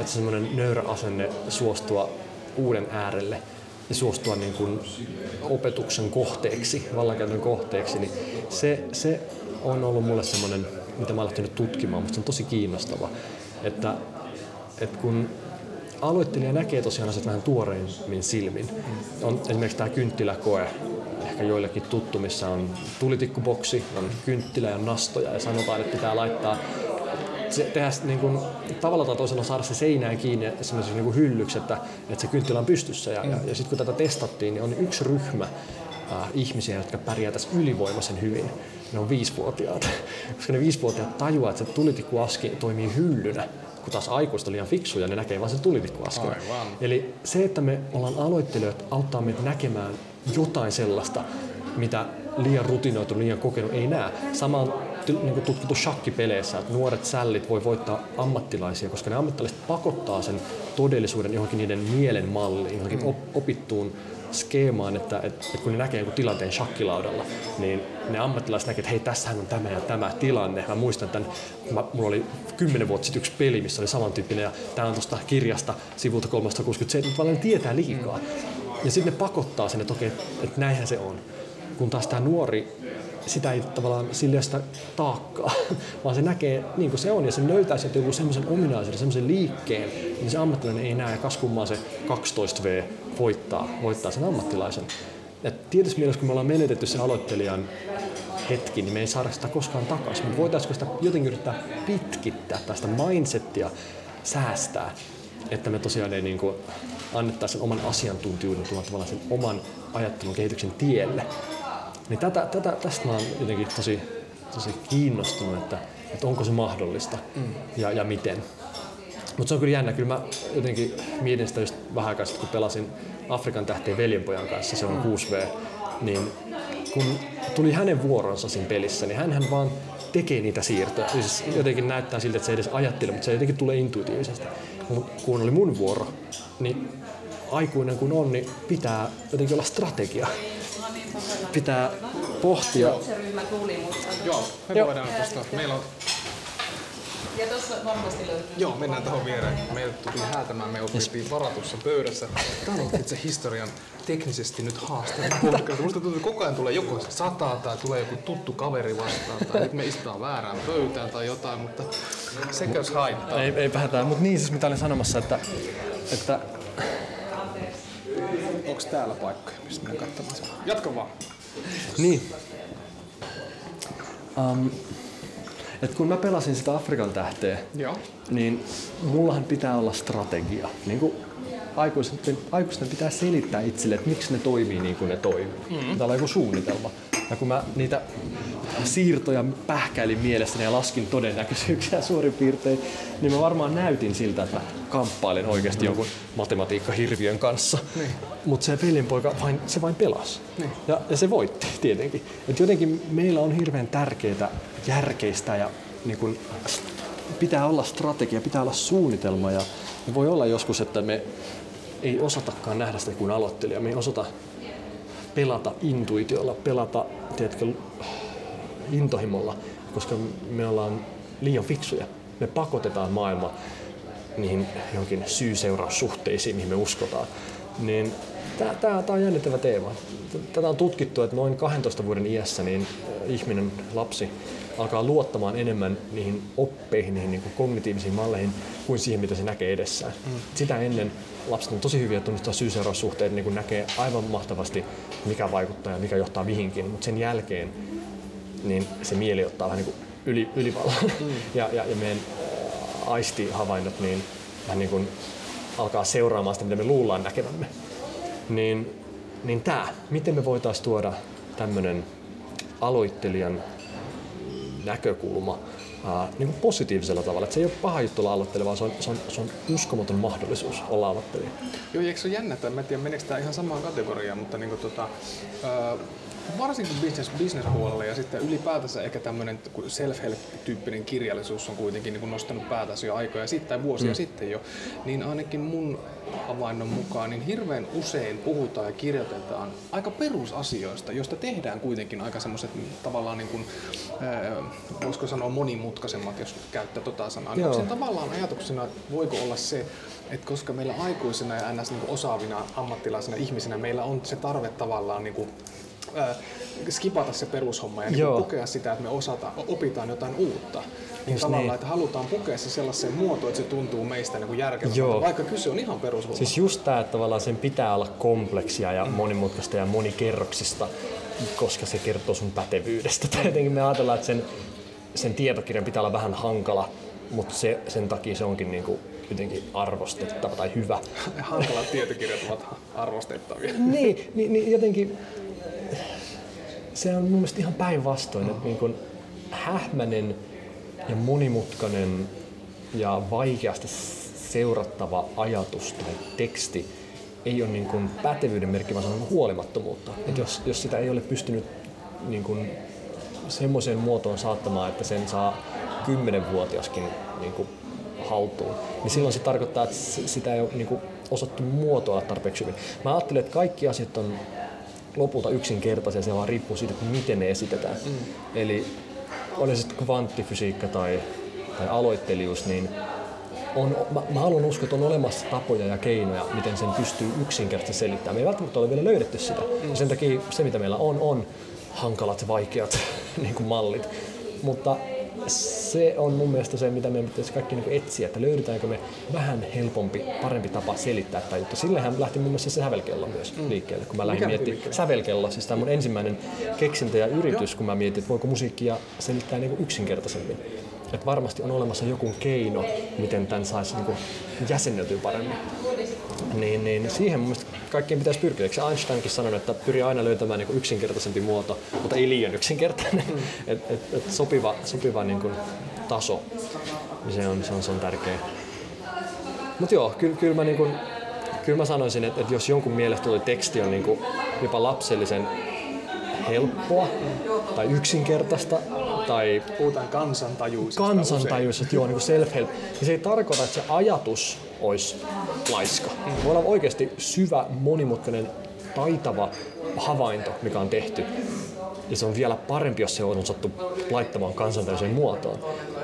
C: Että semmoinen nöyrä asenne suostua uuden äärelle ja suostua niin kuin opetuksen kohteeksi, vallankäytön kohteeksi, niin se, se on ollut mulle semmoinen, mitä mä oon lähtenyt tutkimaan, mutta se on tosi kiinnostava, että, että kun aloittelija näkee tosiaan asiat vähän tuoreimmin silmin. On esimerkiksi tämä kynttiläkoe, ehkä joillekin tuttu, missä on tulitikkuboksi, on kynttilä ja nastoja ja sanotaan, että pitää laittaa se, tehdä niin kuin, tavalla tai toisella saada se seinään kiinni semmoisessa niin hyllyksi, että, että se kynttilä on pystyssä. Ja, ja, ja sitten kun tätä testattiin, niin on yksi ryhmä äh, ihmisiä, jotka pärjää tässä ylivoimaisen hyvin. Ne on viisivuotiaat. Koska ne viisivuotiaat tajuaa, että se tulitikkuaski toimii hyllynä kun taas aikuiset on liian fiksuja, ne näkee vain sen tulitikkuasken. Eli se, että me ollaan aloittelijoita, auttaa meitä näkemään jotain sellaista, mitä liian rutinoitu, liian kokenut ei näe. Sama on niin tutkittu shakkipeleissä, että nuoret sällit voi voittaa ammattilaisia, koska ne ammattilaiset pakottaa sen todellisuuden johonkin niiden mielen malliin, johonkin op- opittuun skeemaan, että, että, että kun ne näkee jonkun tilanteen shakkilaudalla, niin ne ammattilaiset näkevät, että hei, tässähän on tämä ja tämä tilanne. Mä muistan että mä, mulla oli kymmenen vuotta sitten yksi peli, missä oli samantyyppinen, ja tämä on tuosta kirjasta sivulta 367, mutta tietää liikaa. Ja sitten ne pakottaa sen, että okei, että näinhän se on. Kun taas tämä nuori, sitä ei tavallaan sille sitä taakkaa, vaan se näkee niin kuin se on ja se löytää sieltä joku semmoisen ominaisuuden, semmoisen liikkeen, niin se ammattilainen ei näe ja kas se 12V voittaa, voittaa sen ammattilaisen. Ja tietysti mielessä, kun me ollaan menetetty se aloittelijan hetki, niin me ei saada sitä koskaan takaisin. Mutta voitaisiinko sitä jotenkin yrittää pitkittää tästä mindsettia, säästää, että me tosiaan ei niin kuin annettaisiin sen oman asiantuntijuuden tulla tavallaan sen oman ajattelun kehityksen tielle. Niin tätä, tätä, tästä mä oon jotenkin tosi, tosi kiinnostunut, että, että onko se mahdollista mm. ja, ja miten. Mutta se on kyllä jännä. Kyllä mä jotenkin mietin sitä just vähän aikaa sitten, kun pelasin Afrikan tähtien veljenpojan kanssa, se on 6V, niin kun tuli hänen vuoronsa siinä pelissä, niin hän vaan tekee niitä siirtoja. Siis jotenkin näyttää siltä, että se ei edes ajattele, mutta se jotenkin tulee intuitiivisesti. Kun oli mun vuoro, niin aikuinen kun on, niin pitää jotenkin olla strategia. Pitää pohtia.
D: Se ryhmä tuli, mutta...
B: Joo, me voidaan tuosta. Meillä on
D: Ja tuossa varmasti löytyy.
B: Joo, mennään tuohon viereen. Meiltä tuli häätämään, me opittiin varatussa pöydässä. Tämä on itse historian teknisesti nyt haastava podcast. Musta tuntuu, että koko ajan tulee joko sataa tai tulee joku tuttu kaveri vastaan tai nyt me istutaan väärään pöytään tai jotain, mutta sekös haittaa.
C: Ei, ei hätää, mutta niin siis mitä olin sanomassa, että, että
B: Onks täällä paikkoja, mistä mennään katsomaan? Jatka vaan.
C: Niin. Um, et kun mä pelasin sitä Afrikan tähteä,
B: Joo.
C: niin mullahan pitää olla strategia. Niin kuin aikuisten, aikuisten pitää selittää itselle, että miksi ne toimii niin kuin ne toimii. Mm-hmm. Pitää olla joku suunnitelma. Ja kun mä niitä siirtoja pähkäilin mielessäni ja laskin todennäköisyyksiä suurin piirtein, niin mä varmaan näytin siltä, että mä kamppailen oikeasti jonkun matematiikkahirviön kanssa. Niin. Mutta se velinpoika, vain, se vain pelasi. Niin. Ja, ja se voitti tietenkin. Et jotenkin meillä on hirveän tärkeää järkeistä ja niin kun, pitää olla strategia, pitää olla suunnitelma ja voi olla joskus, että me ei osatakaan nähdä sitä kuin aloittelija. Me ei osata pelata intuitiolla, pelata tiedätkö, intohimolla, koska me ollaan liian fiksuja. Me pakotetaan maailma niihin johonkin syy-seuraussuhteisiin, mihin me uskotaan. Niin Tämä on jännittävä teema. Tätä on tutkittu, että noin 12 vuoden iässä niin ihminen, lapsi, alkaa luottamaan enemmän niihin oppeihin, niihin niin kuin kognitiivisiin malleihin, kuin siihen, mitä se näkee edessään. Mm. Sitä ennen lapset on tosi hyviä tunnistaa syy-seuraussuhteet, niin kuin näkee aivan mahtavasti, mikä vaikuttaa ja mikä johtaa mihinkin, mutta sen jälkeen niin se mieli ottaa vähän niin kuin yli, ylivallan. Mm. ja, ja, ja meidän aistihavainnot niin vähän niin kuin alkaa seuraamaan sitä, mitä me luullaan näkevämme. Niin, niin tämä, miten me voitaisiin tuoda tämmöinen aloittelijan näkökulma ää, niin kuin positiivisella tavalla. Että se ei ole paha juttu olla aloittelija, vaan se on, se, on, se on uskomaton mahdollisuus olla aloittelija.
B: Joo, eikö se ole jännä, että en tiedä meneekö tämä ihan samaan kategoriaan, mutta niin kuin, tota, ää, varsinkin business, business-puolella ja sitten ylipäätänsä ehkä tämmöinen self-help-tyyppinen kirjallisuus on kuitenkin niin kuin nostanut päätänsä jo aikoja sitten tai vuosia mm. sitten jo, niin ainakin mun havainnon mukaan niin hirveän usein puhutaan ja kirjoitetaan aika perusasioista, joista tehdään kuitenkin aika semmoiset tavallaan niin kuin, äh, voisiko sanoa monimutkaisemmat, jos käyttää tota sanaa. Niin onko se tavallaan ajatuksena, voiko olla se, että koska meillä aikuisena ja ns. Niin osaavina ammattilaisina ihmisinä meillä on se tarve tavallaan niin kuin skipata se perushomma ja niin kokea sitä, että me osataan, opitaan jotain uutta. Niin
C: Just
B: tavallaan,
C: niin.
B: että halutaan pukea se sellaiseen muotoon, että se tuntuu meistä niin järkevältä, vaikka kyse on ihan perushomma.
C: Siis just tää, että tavallaan sen pitää olla kompleksia ja monimutkaista ja monikerroksista, koska se kertoo sun pätevyydestä. Tai jotenkin me ajatellaan, että sen, sen tietokirjan pitää olla vähän hankala, mutta se, sen takia se onkin niinku jotenkin arvostettava tai hyvä.
B: Hankalat tietokirjat ovat arvostettavia.
C: niin, niin, niin jotenkin se on mun mielestä ihan päinvastoin, että niin kun hähmänen ja monimutkainen ja vaikeasti seurattava ajatus tai teksti ei ole niin kuin pätevyyden merkki, vaan se on huolimattomuutta. Et jos, jos sitä ei ole pystynyt niin kuin semmoiseen muotoon saattamaan, että sen saa kymmenenvuotiaskin niin kuin haltuun, niin silloin se tarkoittaa, että sitä ei ole niin kuin osattu muotoilla tarpeeksi hyvin. Mä ajattelen, että kaikki asiat on lopulta yksinkertaisia, se vaan riippuu siitä, että miten ne esitetään. Mm. Eli oli se sitten kvanttifysiikka tai, tai aloittelijuus, niin on, mä, mä haluan uskoa, että on olemassa tapoja ja keinoja, miten sen pystyy yksinkertaisesti selittämään. Me ei välttämättä ole vielä löydetty sitä. Mm. Ja sen takia se, mitä meillä on, on hankalat, vaikeat niin kuin mallit. Mutta se on mun mielestä se, mitä meidän pitäisi kaikki niin etsiä, että löydetäänkö me vähän helpompi, parempi tapa selittää tämä juttu. Sillehän lähti mun mielestä se sävelkello myös mm. liikkeelle, kun mä lähdin miettimään. Sävelkello, siis tämä mun ensimmäinen keksintö ja yritys, kun mä mietin, että voiko musiikkia selittää niin yksinkertaisemmin. Että varmasti on olemassa joku keino, miten tämän saisi niin jäsenneltyä paremmin. Niin, niin siihen mun mielestä kaikkien pitäisi pyrkiä. Eikö Einsteinkin sanonut, että pyri aina löytämään niin yksinkertaisempi muoto, mutta ei liian yksinkertainen. Mm. Et, et, et sopiva sopiva niin kuin taso, se on, se on, se on tärkeä. Mutta joo, kyllä, kyllä, mä niin kuin, kyllä mä sanoisin, että, että jos jonkun mielestä tuo teksti on niin kuin jopa lapsellisen helppoa tai yksinkertaista tai
B: Puhutaan kansantajuisesta
C: kansantajuus, että joo, niin kuin self-help, niin se ei tarkoita, että se ajatus olisi laiska. Voi olla oikeasti syvä, monimutkainen, taitava havainto, mikä on tehty. Ja se on vielä parempi, jos se on osattu laittamaan kansantajuiseen muotoon.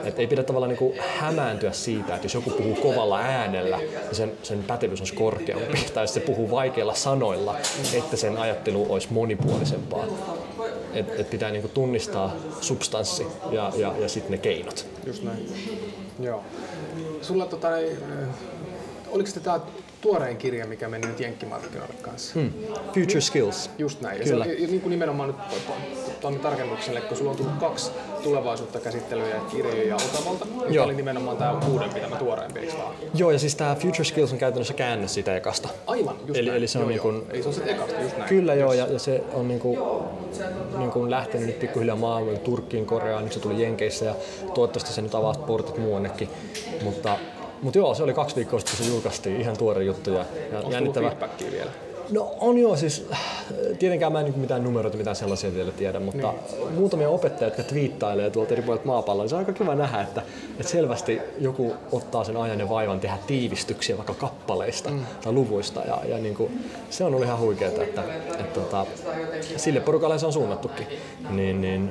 C: Et ei pidä tavallaan niin hämääntyä siitä, että jos joku puhuu kovalla äänellä, niin sen, sen pätevyys olisi korkeampi. Tai jos se puhuu vaikeilla sanoilla, että sen ajattelu olisi monipuolisempaa. Et, et pitää niinku tunnistaa substanssi ja, ja, ja sitten ne keinot.
B: Just näin. Joo. Sulla tota, ei, äh, oliko tämä tuorein kirja, mikä meni nyt jenkkimarkkinoille kanssa?
C: Hmm. Future Skills.
B: Just näin. Ja
C: Kyllä.
B: Se, niin kuin nimenomaan nyt tuonne tarkennukselle, kun sulla on tullut kaksi tulevaisuutta käsittelyjä kirjoja Otavalta, niin
C: Joo.
B: oli nimenomaan tämä uudempi, tämä tuoreempi, eikö vaan?
C: Joo, ja siis tämä Future Skills on käytännössä käänne siitä ekasta.
B: Aivan, just
C: Eli-
B: näin.
C: eli se on
B: joo,
C: niin kuin-.
B: Ei se on se ekasta, just näin.
C: Kyllä joo, ja, ja se on niinku, niinku lähtenyt nyt pikkuhiljaa maailmalle Turkkiin, Koreaan, nyt se tuli Jenkeissä ja toivottavasti se nyt avaa portit muuannekin. Mutta, mutta joo, se oli kaksi viikkoa sitten, kun se julkaistiin, ihan tuore juttu ja, ja
B: Onko
C: jännittävä.
B: vielä?
C: No on joo, siis äh, tietenkään mä en mitään numeroita, mitään sellaisia vielä tiedä, mutta niin. muutamia opettajia, jotka twiittailee tuolta eri puolilta maapalloa, niin se on aika kiva nähdä, että, että selvästi joku ottaa sen ajan ja vaivan tehdä tiivistyksiä vaikka kappaleista mm. tai luvuista ja, ja niinku, se on ollut ihan huikeaa, että, että, että, että sille porukalle se on suunnattukin. Niin, niin,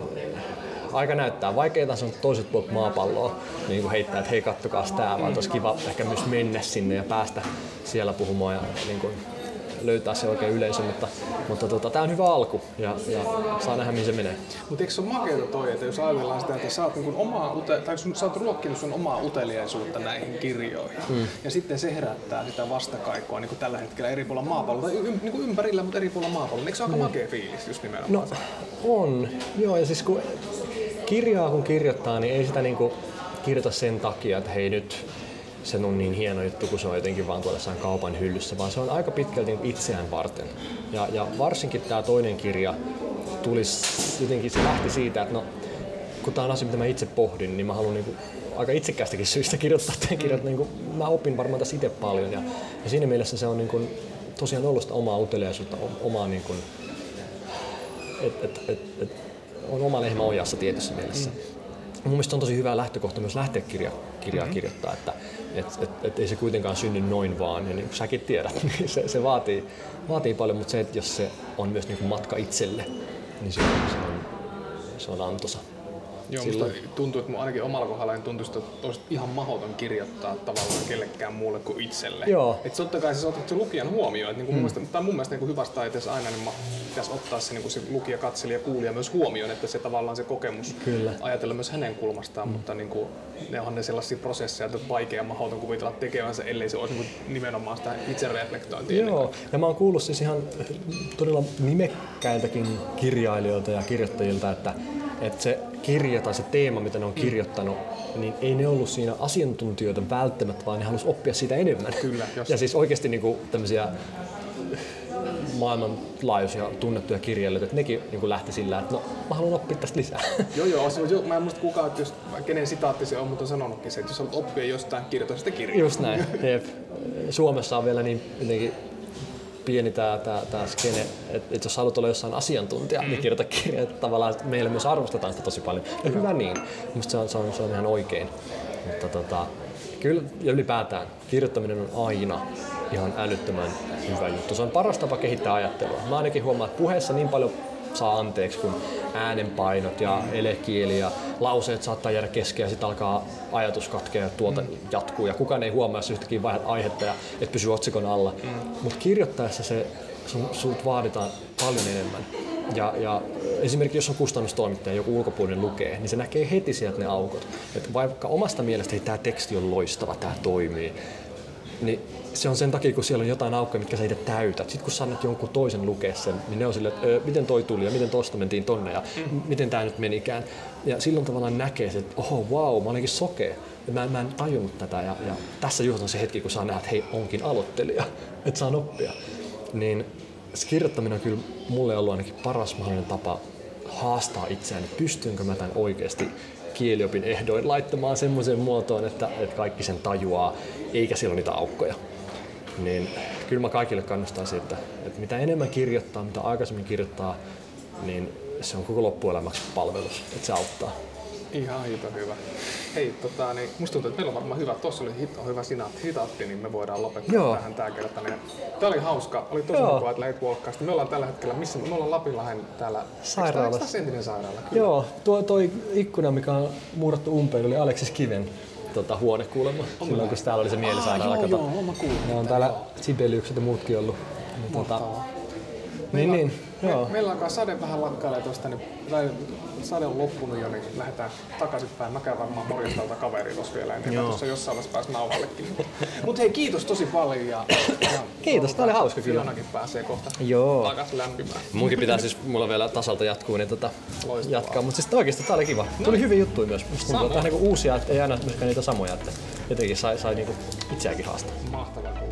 C: aika näyttää. Vaikeita se on toiset puolet maapalloa niin kuin heittää, että hei kattokaa tää, vaan olisi kiva ehkä myös mennä sinne ja päästä siellä puhumaan ja niin kuin, löytää se oikein yleisö, mutta, mutta tota, tämä on hyvä alku ja, ja saa nähdä mihin se menee.
B: Mutta eikö se ole makeeta toi, että jos ajatellaan sitä, että sä oot, niin omaa, tai sun, sä oot ruokkinut sun omaa uteliaisuutta näihin kirjoihin, mm. ja sitten se herättää sitä vastakaikua niin kuin tällä hetkellä eri puolilla maapalloa, tai y- niin kuin ympärillä, mutta eri puolilla maapalloa. Eikö se ole aika makea fiilis just nimenomaan
C: No on, joo ja siis kun kirjaa kun kirjoittaa, niin ei sitä niinku kirjoita sen takia, että hei nyt se on niin hieno juttu, kun se on jotenkin vaan tuolla jossain kaupan hyllyssä, vaan se on aika pitkälti niinku itseään varten. Ja, ja varsinkin tämä toinen kirja tulisi jotenkin, se lähti siitä, että no, kun tämä on asia, mitä mä itse pohdin, niin mä haluan niinku aika itsekkäästäkin syystä kirjoittaa tämän kirjan. Niinku, mä opin varmaan tässä itse paljon ja, ja siinä mielessä se on niinku, tosiaan ollut sitä omaa uteliaisuutta, omaa niinku, et, et, et, et, on oma lehmä ojassa tietyssä mielessä. Mm. Mun mielestä on tosi hyvä lähtökohta myös lähteä kirja, kirjaa mm-hmm. kirjoittaa, että et, et, et ei se kuitenkaan synny noin vaan, ja niin kuin säkin tiedät, niin se, se vaatii, vaatii paljon, mutta se, että jos se on myös niin kuin matka itselle, niin se on, se on, se on antoisa.
B: Joo,
C: silloin.
B: musta tuntuu, että mun ainakin omalla kohdalla niin tuntuu, että olisi ihan mahdoton kirjoittaa tavallaan kellekään muulle kuin itselle.
C: Joo.
B: Et totta kai se otat se lukijan huomioon. Että niinku mun mielestä, tai mun mielestä niinku hyvässä taiteessa aina niin pitäisi ottaa se, niinku se lukija, katselija, kuulija myös huomioon, että se tavallaan se kokemus
C: Kyllä.
B: ajatella myös hänen kulmastaan, mm. mutta niinku, ne on ne sellaisia prosesseja, että on vaikea mahdoton kuvitella tekevänsä, ellei se olisi niinku nimenomaan sitä itsereflektointia. ennen
C: Joo, ja mä oon kuullut siis ihan todella nimekkäiltäkin kirjailijoilta ja kirjoittajilta, että, että se kirja tai se teema, mitä ne on kirjoittanut, niin ei ne ollut siinä asiantuntijoita välttämättä, vaan ne halus oppia siitä enemmän.
B: Kyllä, jos-
C: Ja siis oikeasti niin kuin tämmöisiä maailmanlaajuisia tunnettuja kirjailijoita, että nekin niin kuin lähti sillä, että no mä haluan oppia tästä lisää.
B: Joo, joo, se, jo, mä en muista kukaan, että jos, kenen sitaatti se on, mutta on sanonutkin se, että jos haluat oppia jostain, kirjoita sitä kirjaa.
C: Just näin. Jep. Suomessa on vielä niin jotenkin pieni tämä tää, tää skene, että et jos haluat olla jossain asiantuntija, mm. niin kirjoita kirja. Että tavallaan meillä myös arvostetaan sitä tosi paljon. Ja hyvä niin. Minusta se on, se, on, se on ihan oikein. Mutta tota, kyllä, ja ylipäätään, kirjoittaminen on aina ihan älyttömän hyvä juttu. Se on paras tapa kehittää ajattelua. Mä ainakin huomaan, että puheessa niin paljon saa anteeksi, kun äänenpainot ja elekieli ja lauseet saattaa jäädä kesken ja sitten alkaa ajatus katkea ja tuota mm. jatkuu ja kukaan ei huomaa, jos yhtäkkiä vaihdat aihetta ja et pysy otsikon alla. Mm. Mutta kirjoittaessa se, sun, sulta vaaditaan paljon enemmän. Ja, ja esimerkiksi jos on kustannustoimittaja, joku ulkopuolinen lukee, niin se näkee heti sieltä ne aukot. Et vaikka omasta mielestä tämä teksti on loistava, tämä toimii, niin se on sen takia, kun siellä on jotain aukkoja, mitkä sä itse täytät. Sitten kun sä annat jonkun toisen lukea sen, niin ne on silleen, että "Ö, miten toi tuli ja miten tosta mentiin tonne ja mm. miten tämä nyt menikään. Ja silloin tavallaan näkee se, että oho, wow, mä olinkin sokea. Ja mä, mä en tajunnut tätä ja, ja tässä just on se hetki, kun saa nähdä, että hei, onkin aloittelija, että saan oppia. Niin se kirjoittaminen on kyllä mulle ollut ainakin paras mahdollinen tapa haastaa itseäni, että pystynkö mä tämän oikeasti kieliopin ehdoin laittamaan semmoiseen muotoon, että, että kaikki sen tajuaa, eikä siellä ole niitä aukkoja. Niin kyllä mä kaikille kannustaisin, että, että mitä enemmän kirjoittaa, mitä aikaisemmin kirjoittaa, niin se on koko loppuelämäksi palvelus, että se auttaa.
B: Ihan hito hyvä. Hei, tota, niin musta tuntuu, että meillä on varmaan hyvä. Tuossa oli hito hyvä sinaatti, hitaatti, niin me voidaan lopettaa
C: Joo.
B: tähän tää kerta. Tää oli hauska. Oli tosi
C: Joo.
B: mukavaa, että lähdit walkkaan. Sitten Me ollaan tällä hetkellä, missä me ollaan Lapinlahden täällä
C: Sairaalassa.
B: Eikö sairaala? Kyllä.
C: Joo, tuo toi ikkuna, mikä on muurattu umpeen, oli Aleksis Kiven tota, huone kuulemma. Silloin kun täällä oli se mielisairaala.
B: Ah, joo, joo, mä kuullut.
C: Ne on täällä Sibeliukset ja muutkin ollut. Niin, tota, niin, niin,
B: Me,
C: joo.
B: meillä alkaa sade vähän lakkailee tosta, niin sade on loppunut jo, niin lähdetään takaisinpäin. Mä käyn varmaan morjastalta kaveri tossa vielä ennen kuin tuossa jossain vaiheessa pääs nauhallekin. Mut hei, kiitos tosi paljon ja, ja
C: Kiitos, tää oli hauska kyllä.
B: Fionakin pääsee kohta
C: Joo.
B: takas lämpimään.
C: Munkin pitää siis, mulla vielä tasalta jatkuu, niin tota,
B: Loistavaa.
C: jatkaa. Mutta siis oikeesti tää oli kiva. Tuli hyviä juttuja myös. Musta tuntuu, että niinku uusia, että ei aina myöskään niitä samoja. Että jotenkin sai, sai niinku itseäkin haastaa.
B: Mahtavaa.